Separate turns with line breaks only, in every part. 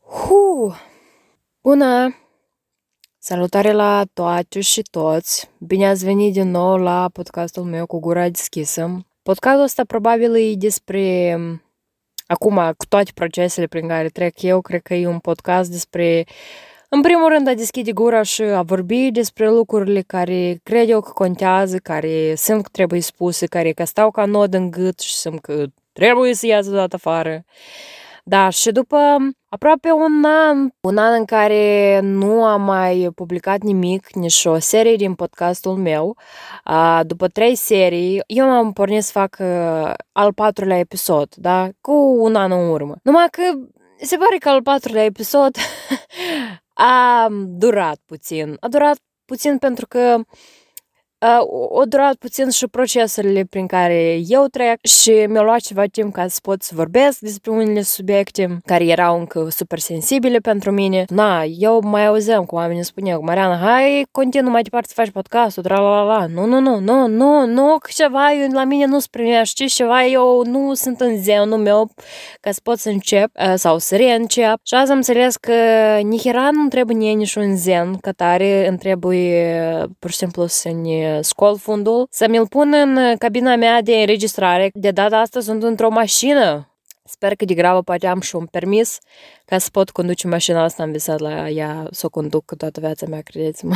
Hu! Bună! Salutare la toate și toți! Bine ați venit din nou la podcastul meu cu gura deschisă. Podcastul ăsta probabil e despre acum, cu toate procesele prin care trec eu, cred că e un podcast despre în primul rând a deschide gura și a vorbi despre lucrurile care cred eu că contează, care simt că trebuie spuse, care că stau ca nod în gât și simt că trebuie să iasă dat afară. Da, și după aproape un an, un an în care nu am mai publicat nimic, nici o serie din podcastul meu, după trei serii, eu m-am pornit să fac al patrulea episod, da, cu un an în urmă. Numai că se pare că al patrulea episod a durat puțin. A durat puțin pentru că o durat puțin și procesele prin care eu trec și mi-a luat ceva timp ca să pot să vorbesc despre unele subiecte care erau încă super sensibile pentru mine. Na, eu mai auzeam cu oamenii spuneau, Mariana, hai, continuă mai departe să faci podcastul, la la la Nu, nu, nu, nu, nu, nu, că ceva eu, la mine nu-ți primește, ceva eu nu sunt în zenul meu ca să pot să încep sau să reîncep. Și azi am înțeles că nihera nu trebuie nici un zen, că tare îmi trebuie pur și simplu să ne scol fundul, să mi-l pun în cabina mea de înregistrare. De data asta sunt într-o mașină. Sper că de grabă poate am și un permis ca să pot conduce mașina asta. Am visat la ea să o conduc toată viața mea, credeți-mă.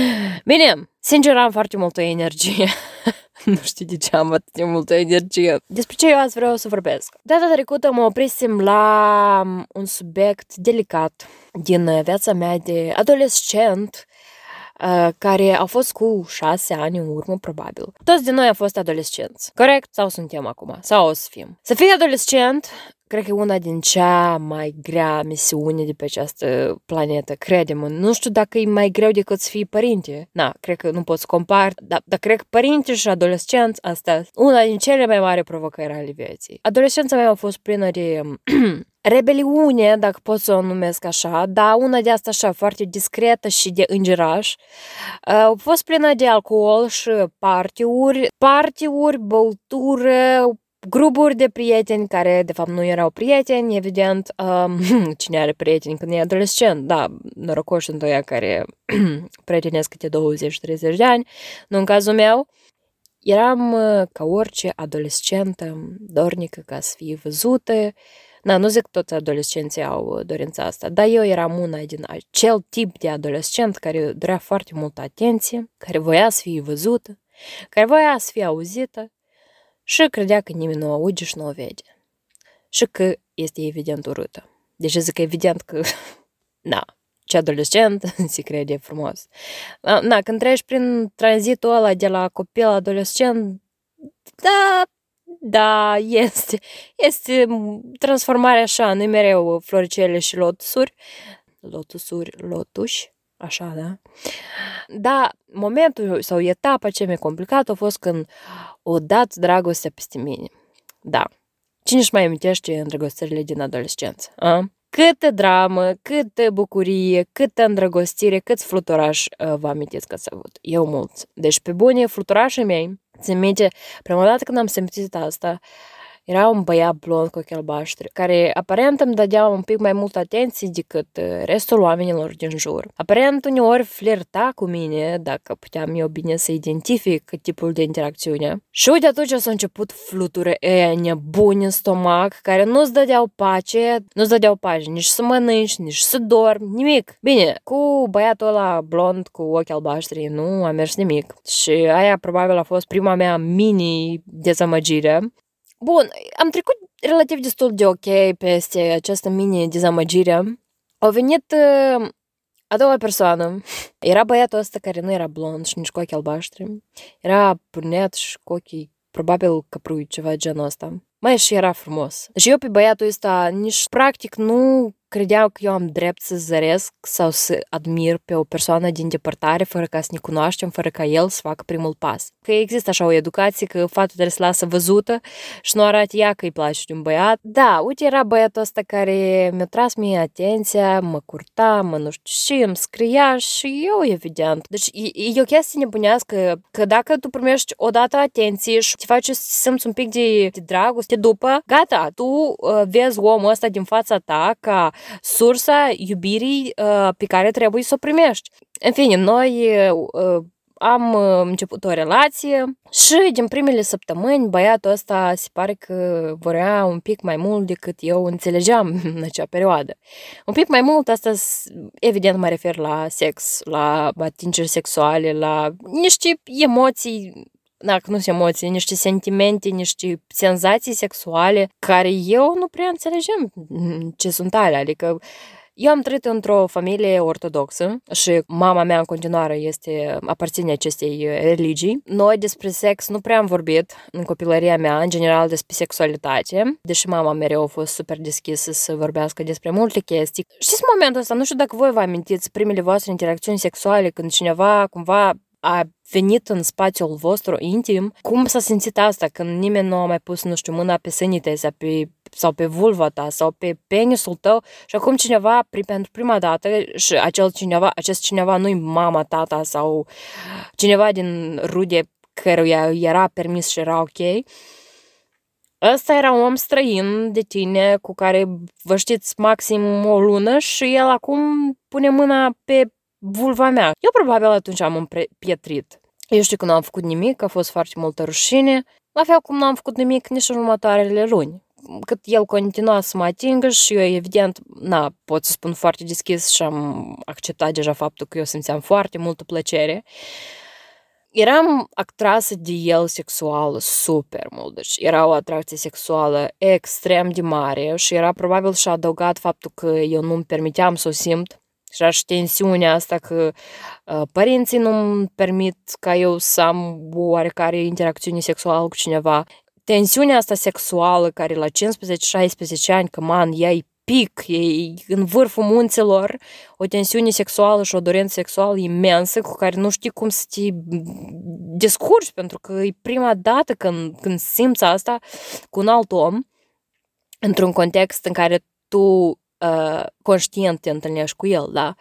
Bine, sincer am foarte multă energie. nu știu de ce am atât de multă energie. Despre ce eu azi vreau să vorbesc. Data trecută mă oprisem la un subiect delicat din viața mea de adolescent care au fost cu șase ani în urmă, probabil. Toți din noi au fost adolescenți, corect? Sau suntem acum? Sau o să fim? Să fii adolescent cred că e una din cea mai grea misiune de pe această planetă, crede-mă. Nu știu dacă e mai greu decât să fii părinte. Na, cred că nu pot să compar, dar, dar cred că părinți și adolescenți, asta una din cele mai mari provocări ale vieții. Adolescența mea a fost plină de rebeliune, dacă pot să o numesc așa, dar una de asta așa foarte discretă și de îngeraș. A fost plină de alcool și partiuri, partiuri, băutură, grupuri de prieteni care de fapt nu erau prieteni, evident, um, cine are prieteni când e adolescent, da, norocoși sunt oia care prietenesc câte 20-30 de ani, nu în cazul meu, eram uh, ca orice adolescentă dornică ca să fie văzută, da, nu zic că toți adolescenții au uh, dorința asta, dar eu eram una din acel tip de adolescent care dorea foarte multă atenție, care voia să fie văzută, care voia să fie auzită și credea că nimeni nu aude și nu o vede. Și că este evident urâtă. Deci zic evident că, na, ce adolescent se crede frumos. Na, când treci prin tranzitul ăla de la copil la adolescent, da, da, este, este transformarea așa, nu mereu floricele și lotusuri, lotusuri, lotuși, așa, da? Da, momentul sau etapa cea mai complicată a fost când o dat dragostea peste mine. Da. Cine își mai amintește îndrăgostirile din adolescență? A? Câtă dramă, câtă bucurie, câtă îndrăgostire, cât fluturaș uh, vă amintiți că ați avut? Eu mulți. Deci, pe bune, fluturașii mei, țin minte, prima dată când am simțit asta, era un băiat blond cu ochi albaștri, care aparent îmi dădea un pic mai mult atenție decât restul oamenilor din jur. Aparent uneori flirta cu mine, dacă puteam eu bine să identific tipul de interacțiune. Și uite atunci s-a început fluture ăia nebuni în stomac, care nu-ți dădeau pace, nu-ți dădeau pace nici să mănânci, nici să dormi, nimic. Bine, cu băiatul ăla blond cu ochi albaștri nu a mers nimic. Și aia probabil a fost prima mea mini dezamăgire. Bun, am trecut relativ destul de ok peste această mini-dezamăgire. A venit uh, a doua persoană. Era băiatul ăsta care nu era blond și nici cu ochi albaștri. Era brunet și cu ochii probabil căprui, ceva genul ăsta. Mai și era frumos. Și eu pe băiatul ăsta nici practic nu credeau că eu am drept să zăresc sau să admir pe o persoană din depărtare fără ca să ne cunoaștem, fără ca el să facă primul pas. Că există așa o educație că fata trebuie să lasă văzută și nu arată ea că îi place de un băiat. Da, uite, era băiatul ăsta care mi-a tras mie atenția, mă curta, mă nu știu și îmi scria și eu, evident. Deci e, e o chestie nebunească că dacă tu primești odată atenție și te faci să simți un pic de, de dragoste după, gata, tu uh, vezi omul ăsta din fața ta ca sursa iubirii uh, pe care trebuie să o primești. În fine, noi uh, am început o relație și din primele săptămâni băiatul ăsta se pare că vrea un pic mai mult decât eu înțelegeam în acea perioadă. Un pic mai mult, asta evident mă refer la sex, la atingeri sexuale, la niște emoții dacă nu sunt emoții, niște sentimente, niște senzații sexuale care eu nu prea înțelegem ce sunt alea. Adică eu am trăit într-o familie ortodoxă și mama mea în continuare este, aparține acestei religii. Noi despre sex nu prea am vorbit în copilăria mea, în general despre sexualitate, deși mama mereu a fost super deschisă să vorbească despre multe chestii. Știți momentul ăsta, nu știu dacă voi vă amintiți primele voastre interacțiuni sexuale când cineva cumva a venit în spațiul vostru intim, cum s-a simțit asta când nimeni nu a mai pus, nu știu, mâna pe sânite sau pe, sau pe vulva ta sau pe penisul tău și acum cineva pentru prima dată și acel cineva, acest cineva nu-i mama, tata sau cineva din rude căruia era permis și era ok, Ăsta era un om străin de tine cu care vă știți maxim o lună și el acum pune mâna pe vulva mea. Eu probabil atunci am împietrit. Eu știu că nu am făcut nimic, a fost foarte multă rușine, la fel cum nu am făcut nimic nici în următoarele luni. Cât el continua să mă atingă și eu, evident, na, pot să spun foarte deschis și am acceptat deja faptul că eu simțeam foarte multă plăcere. Eram atrasă de el sexual super mult, deci era o atracție sexuală extrem de mare și era probabil și adăugat faptul că eu nu-mi permiteam să o simt și aș tensiunea asta că uh, părinții nu-mi permit ca eu să am oarecare interacțiune sexuală cu cineva. Tensiunea asta sexuală care la 15-16 ani, că man, ea e pic, e în vârful munților, o tensiune sexuală și o dorință sexuală imensă cu care nu știi cum să te descurci, pentru că e prima dată când, când simți asta cu un alt om, într-un context în care tu uh, conștient te întâlnești cu el, da?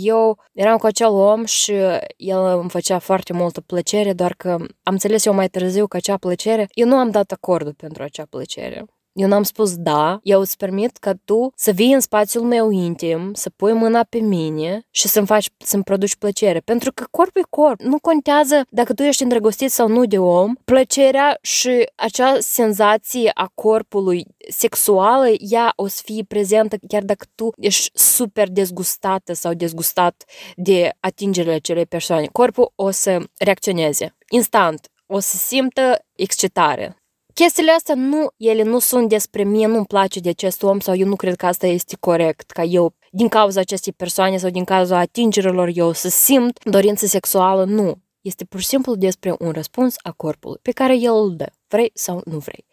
Eu eram cu acel om și el îmi făcea foarte multă plăcere, doar că am înțeles eu mai târziu că acea plăcere, eu nu am dat acordul pentru acea plăcere. Eu n-am spus da, eu îți permit ca tu să vii în spațiul meu intim, să pui mâna pe mine și să-mi faci, să-mi produci plăcere. Pentru că corpul e corp. Nu contează dacă tu ești îndrăgostit sau nu de om. Plăcerea și acea senzație a corpului sexuală, ea o să fie prezentă chiar dacă tu ești super dezgustată sau dezgustat de atingerile acelei persoane. Corpul o să reacționeze instant, o să simtă excitare. Chestiile astea nu, ele nu sunt despre mie, nu-mi place de acest om sau eu nu cred că asta este corect, ca eu din cauza acestei persoane sau din cauza atingerilor eu să simt dorință sexuală, nu. Este pur și simplu despre un răspuns a corpului pe care el îl dă, vrei sau nu vrei.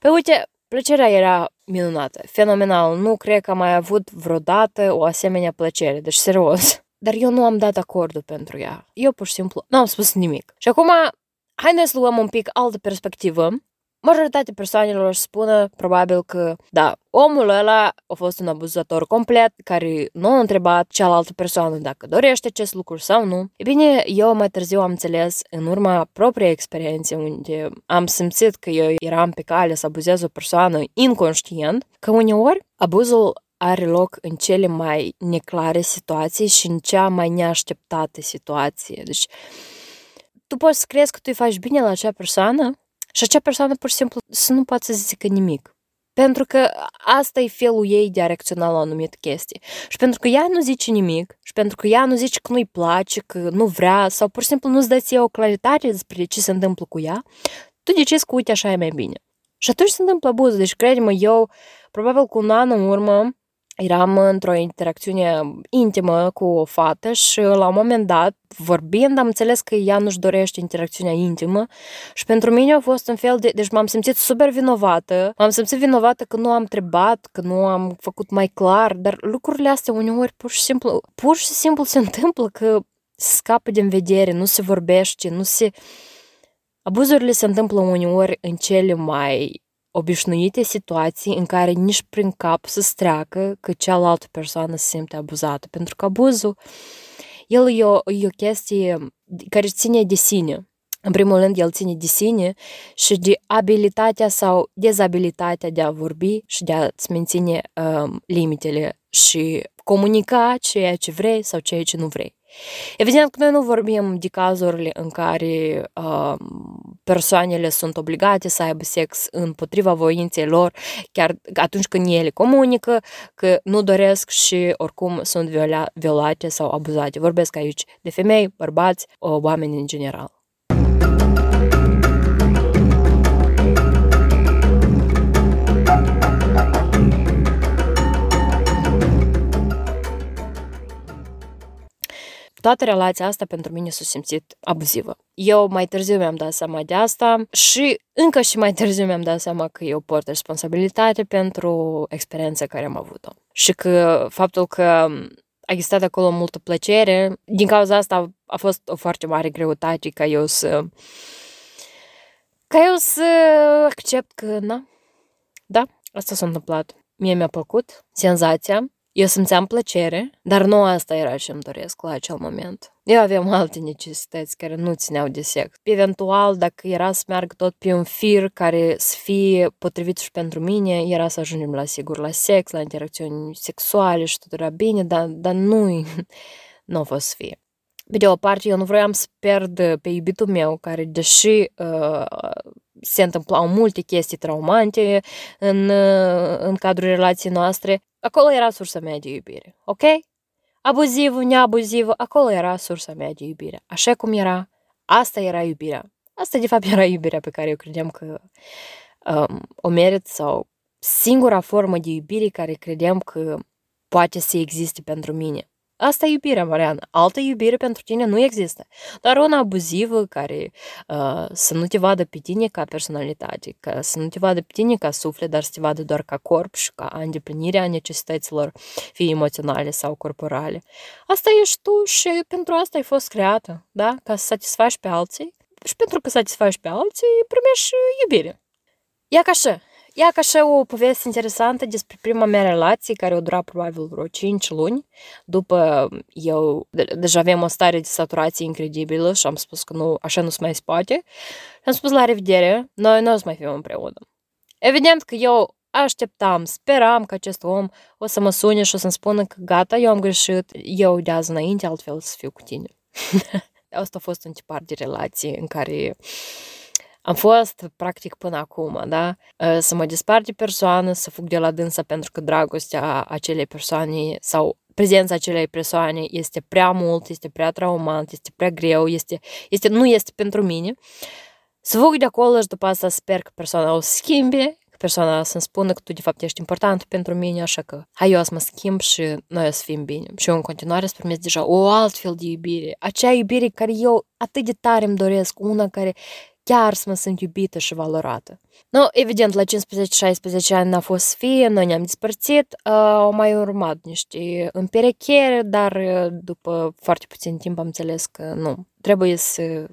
Pe uite, plăcerea era minunată, fenomenal, nu cred că am mai avut vreodată o asemenea plăcere, deci serios. Dar eu nu am dat acordul pentru ea. Eu pur și simplu nu am spus nimic. Și acum, haideți să luăm un pic altă perspectivă majoritatea persoanelor își spună probabil că, da, omul ăla a fost un abuzator complet care nu a întrebat cealaltă persoană dacă dorește acest lucru sau nu. E bine, eu mai târziu am înțeles în urma propriei experiențe unde am simțit că eu eram pe cale să abuzez o persoană inconștient, că uneori abuzul are loc în cele mai neclare situații și în cea mai neașteptată situație. Deci, tu poți să crezi că tu îi faci bine la acea persoană, și acea persoană pur și simplu să nu poată să zică nimic. Pentru că asta e felul ei de a reacționa la o anumită chestie. Și pentru că ea nu zice nimic, și pentru că ea nu zice că nu-i place, că nu vrea, sau pur și simplu nu-ți dă ție o claritate despre ce se întâmplă cu ea, tu decizi că, uite, așa e mai bine. Și atunci se întâmplă abuzul. Deci, crede-mă, eu, probabil cu un an în urmă, eram într-o interacțiune intimă cu o fată și la un moment dat, vorbind, am înțeles că ea nu-și dorește interacțiunea intimă și pentru mine a fost un fel de... Deci m-am simțit super vinovată, m-am simțit vinovată că nu am întrebat, că nu am făcut mai clar, dar lucrurile astea uneori pur și simplu, pur și simplu se întâmplă că se scapă din vedere, nu se vorbește, nu se... Abuzurile se întâmplă uneori în cele mai obișnuite situații în care nici prin cap să streacă că cealaltă persoană se simte abuzată. Pentru că abuzul, el e o, e o chestie care ține de sine. În primul rând, el ține de sine și de abilitatea sau dezabilitatea de a vorbi și de a-ți menține um, limitele și comunica ceea ce vrei sau ceea ce nu vrei. Evident că noi nu vorbim de cazurile în care uh, persoanele sunt obligate să aibă sex împotriva voinței lor, chiar atunci când ele comunică că nu doresc și oricum sunt viola, violate sau abuzate. Vorbesc aici de femei, bărbați, oameni în general. Toată relația asta pentru mine s-a simțit abuzivă. Eu mai târziu mi-am dat seama de asta și încă și mai târziu mi-am dat seama că eu port responsabilitate pentru experiența care am avut-o. Și că faptul că a existat acolo multă plăcere, din cauza asta a fost o foarte mare greutate ca eu să ca eu să accept că, na, da, asta s-a întâmplat. Mie mi-a plăcut senzația eu simțeam plăcere, dar nu asta era ce îmi doresc la acel moment. Eu aveam alte necesități care nu țineau de sex. Eventual, dacă era să meargă tot pe un fir care să fie potrivit și pentru mine, era să ajungem la sigur la sex, la interacțiuni sexuale și tot era bine, dar, dar nu, nu a fost să fie. Pe de o parte, eu nu vroiam să pierd pe iubitul meu, care, deși uh, se întâmplau multe chestii traumante în, uh, în cadrul relației noastre, acolo era sursa mea de iubire, ok? Abuzivă, neabuzivă, acolo era sursa mea de iubire. Așa cum era, asta era iubirea. Asta, de fapt, era iubirea pe care eu credeam că um, o merit sau singura formă de iubire care credeam că poate să existe pentru mine. Asta e iubirea, Mariana. Altă iubire pentru tine nu există. Doar una abuzivă care uh, să nu te vadă pe tine ca personalitate, ca să nu te vadă pe tine ca suflet, dar să te vadă doar ca corp și ca îndeplinirea necesităților, fie emoționale sau corporale. Asta ești tu și pentru asta ai fost creată, da? Ca să satisfaci pe alții și pentru că satisfaci pe alții, primești iubire. Ia ca așa, Ia ca și o poveste interesantă despre prima mea relație, care o dura probabil vreo 5 luni. După eu deja aveam o stare de saturație incredibilă și am spus că nu, așa nu se mai poate. Și am spus la revedere, noi nu o să mai fim împreună. Evident că eu așteptam, speram că acest om o să mă sune și o să-mi spună că gata, eu am greșit, eu de azi înainte altfel să fiu cu tine. Asta a fost un tipar de relație în care am fost, practic, până acum, da? Să mă despart de persoană, să fug de la dânsa pentru că dragostea acelei persoane sau prezența acelei persoane este prea mult, este prea traumant, este prea greu, este, este, nu este pentru mine. Să fug de acolo și după asta sper că persoana o schimbe, că persoana să-mi spună că tu de fapt ești important pentru mine, așa că hai eu să mă schimb și noi o să fim bine. Și eu în continuare să primesc deja o altfel de iubire, acea iubire care eu atât de tare îmi doresc, una care chiar să mă sunt iubită și valorată. Nu, evident, la 15-16 ani n-a fost să fie, noi ne-am despărțit, uh, au mai urmat niște împerecheri, dar după foarte puțin timp am înțeles că nu, trebuie să,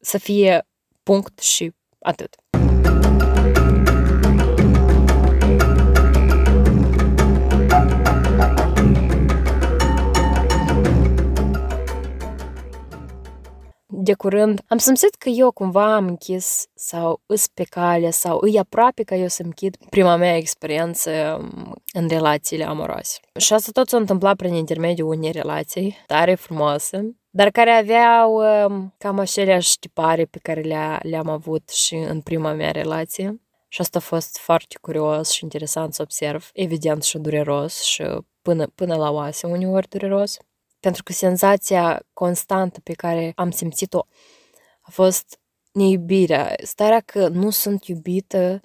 să fie punct și atât. De curând, am simțit că eu cumva am închis sau îs pe cale sau îi aproape ca eu să închid prima mea experiență în relațiile amoroase. Și asta tot s-a întâmplat prin intermediul unei relații tare frumoase, dar care aveau um, cam aceleași tipare pe care le le-am avut și în prima mea relație. Și asta a fost foarte curios și interesant să observ, evident și dureros și până, până la oase uneori dureros. Pentru că senzația constantă pe care am simțit-o a fost neiubirea, starea că nu sunt iubită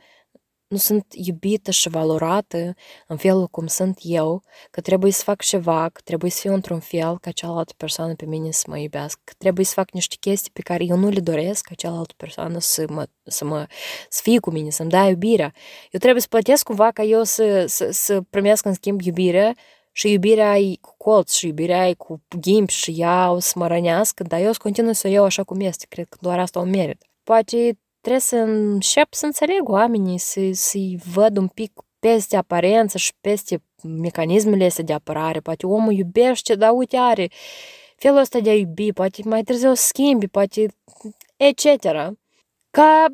nu sunt iubită și valorată în felul cum sunt eu, că trebuie să fac ceva, că trebuie să fiu într-un fel ca cealaltă persoană pe mine să mă iubească, că trebuie să fac niște chestii pe care eu nu le doresc ca cealaltă persoană să, mă, să, mă, să fie cu mine, să-mi dea iubirea. Eu trebuie să plătesc cumva ca eu să, să, să primesc în schimb iubire și iubirea e cu colț și iubirea e cu ghimp și ea o să mă rănească, dar eu să continui să o iau așa cum este. Cred că doar asta o merit. Poate trebuie să încep să înțeleg oamenii, să, să-i văd un pic peste aparență și peste mecanismele astea de apărare. Poate omul iubește, dar uite are felul ăsta de a iubi, poate mai târziu o schimbi, poate etc. Ca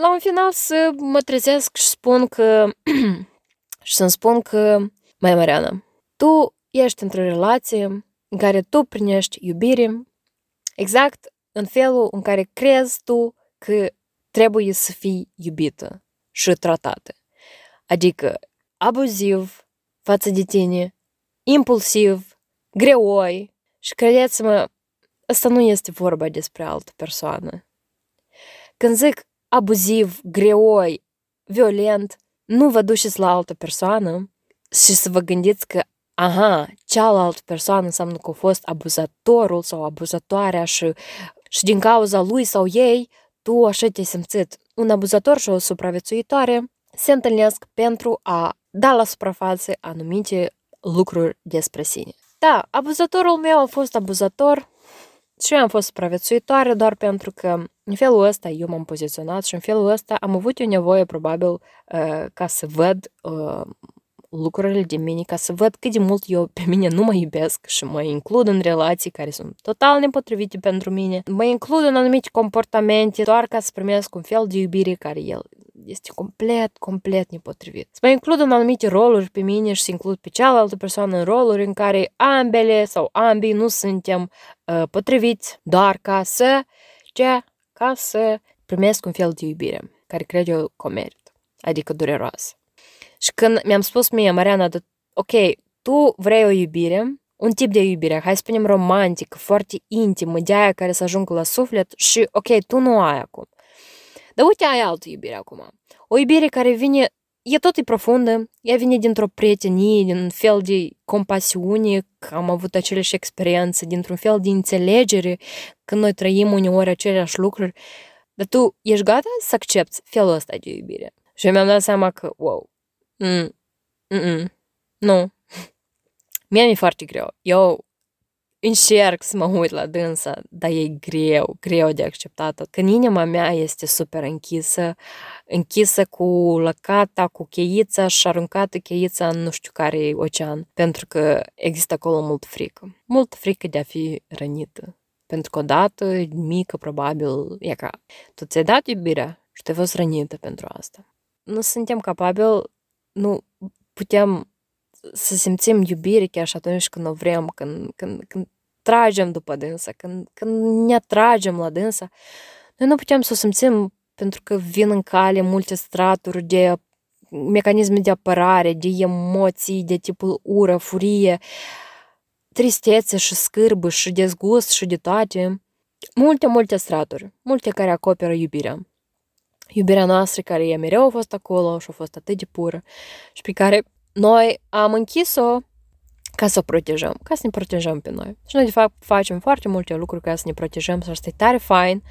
la un final să mă trezesc și spun că și să-mi spun că mai Mariana, tu ești într-o relație în care tu primești iubire exact în felul în care crezi tu că trebuie să fii iubită și tratată. Adică abuziv față de tine, impulsiv, greoi și credeți-mă, asta nu este vorba despre altă persoană. Când zic abuziv, greoi, violent, nu vă duceți la altă persoană și să vă gândiți că aha, cealaltă persoană înseamnă că a fost abuzatorul sau abuzatoarea și, și din cauza lui sau ei tu așa te-ai simțit. Un abuzator și o supraviețuitoare se întâlnesc pentru a da la suprafață anumite lucruri despre sine. Da, abuzatorul meu a fost abuzator și eu am fost supraviețuitoare doar pentru că în felul ăsta eu m-am poziționat și în felul ăsta am avut eu nevoie probabil uh, ca să văd uh, lucrurile de mine ca să văd cât de mult eu pe mine nu mă iubesc și mă includ în relații care sunt total nepotrivite pentru mine. Mă includ în anumite comportamente doar ca să primesc un fel de iubire care el este complet, complet nepotrivit. Să mă includ în anumite roluri pe mine și să includ pe cealaltă persoană în roluri în care ambele sau ambii nu suntem uh, potriviți doar ca să, ce? Ca să primesc un fel de iubire care cred eu că merit, adică dureroasă. Și când mi-am spus mie, Mariana, ok, tu vrei o iubire, un tip de iubire, hai să spunem romantic, foarte intimă, de aia care să ajungă la suflet și ok, tu nu ai acum. Dar uite, ai altă iubire acum. O iubire care vine, e tot e profundă, ea vine dintr-o prietenie, din un fel de compasiune, că am avut aceleași experiențe, dintr-un fel de înțelegere, când noi trăim uneori aceleași lucruri, dar tu ești gata să accepti felul ăsta de iubire. Și mi-am dat seama că, wow, Mm, mm, nu. Mie mi-e foarte greu. Eu încerc să mă uit la dânsa, dar e greu, greu de acceptat. Când inima mea este super închisă, închisă cu lăcata, cu cheița și aruncată cheița în nu știu care ocean, pentru că există acolo mult frică. Mult frică de a fi rănită. Pentru că odată, mică, probabil, e ca, tu ți-ai dat iubirea și te-ai fost rănită pentru asta. Nu suntem capabili nu putem să simțim iubire chiar și atunci când o vrem, când, când, când tragem după dânsa, când, când ne atragem la dânsa, noi nu putem să o simțim pentru că vin în cale multe straturi de mecanisme de apărare, de emoții de tipul ură, furie, tristețe și scârbă și dezgust și de toate. Multe, multe straturi, multe care acoperă iubirea iubirea noastră care e mereu a fost acolo și a fost atât de pură și pe care noi am închis-o ca să o protejăm, ca să ne protejăm pe noi. Și noi, de fapt, facem foarte multe lucruri ca să ne protejăm și asta e tare fain,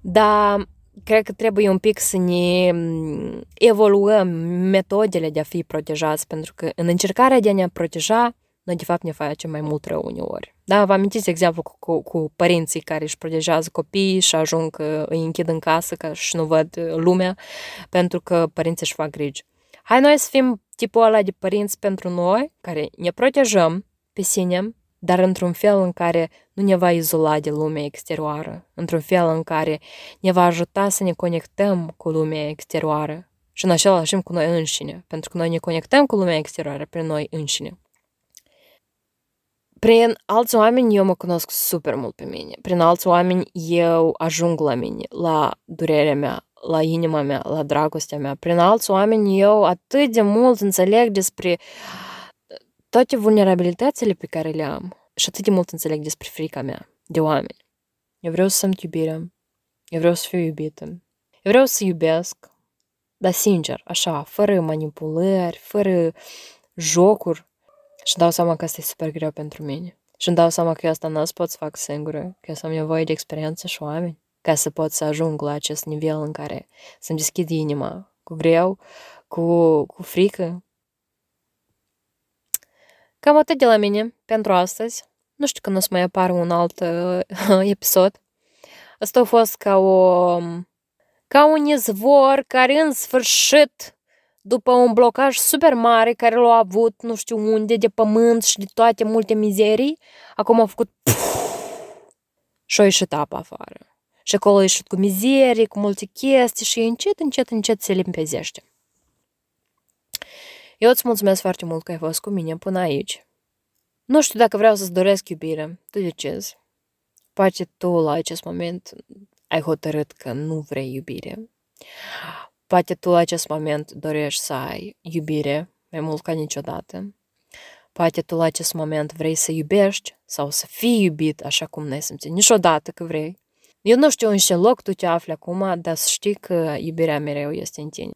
dar cred că trebuie un pic să ne evoluăm metodele de a fi protejați, pentru că în încercarea de a ne proteja, noi de fapt ne facem mai mult rău uneori. Da, vă amintiți exemplu cu, cu, cu părinții care își protejează copiii și ajung, îi închid în casă ca și nu văd lumea pentru că părinții își fac griji. Hai noi să fim tipul ăla de părinți pentru noi, care ne protejăm pe sine, dar într-un fel în care nu ne va izola de lumea exterioară, într-un fel în care ne va ajuta să ne conectăm cu lumea exterioară și în același timp cu noi înșine, pentru că noi ne conectăm cu lumea exterioară prin noi înșine. Prin alți oameni eu mă cunosc super mult pe mine. Prin alți oameni eu ajung la mine, la durerea mea, la inima mea, la dragostea mea. Prin alți oameni eu atât de mult înțeleg despre toate vulnerabilitățile pe care le am și atât de mult înțeleg despre frica mea de oameni. Eu vreau să simt iubirea. Eu vreau să fiu iubită. Eu vreau să iubesc. dar sincer, așa, fără manipulări, fără jocuri. Și dau seama că asta e super greu pentru mine. Și îmi dau seama că eu asta nu pot să fac singură, că eu să am nevoie de experiență și oameni ca să pot să ajung la acest nivel în care să-mi deschid inima cu greu, cu, cu frică. Cam atât de la mine pentru astăzi. Nu știu când o să mai apară un alt uh, episod. Asta a fost ca o... ca un izvor care în sfârșit, după un blocaj super mare care l-a avut nu știu unde, de pământ și de toate multe mizerii, acum a făcut și a ieșit apa afară. Și acolo a ieșit cu mizerii, cu multe chestii și încet, încet, încet se limpezește. Eu îți mulțumesc foarte mult că ai fost cu mine până aici. Nu știu dacă vreau să-ți doresc iubire. Tu decizi. Poate tu la acest moment ai hotărât că nu vrei iubire. Poate tu la acest moment dorești să ai iubire mai mult ca niciodată. Poate tu la acest moment vrei să iubești sau să fii iubit așa cum n-ai simțit niciodată că vrei. Eu nu știu în ce loc tu te afli acum, dar să știi că iubirea mereu este în tine.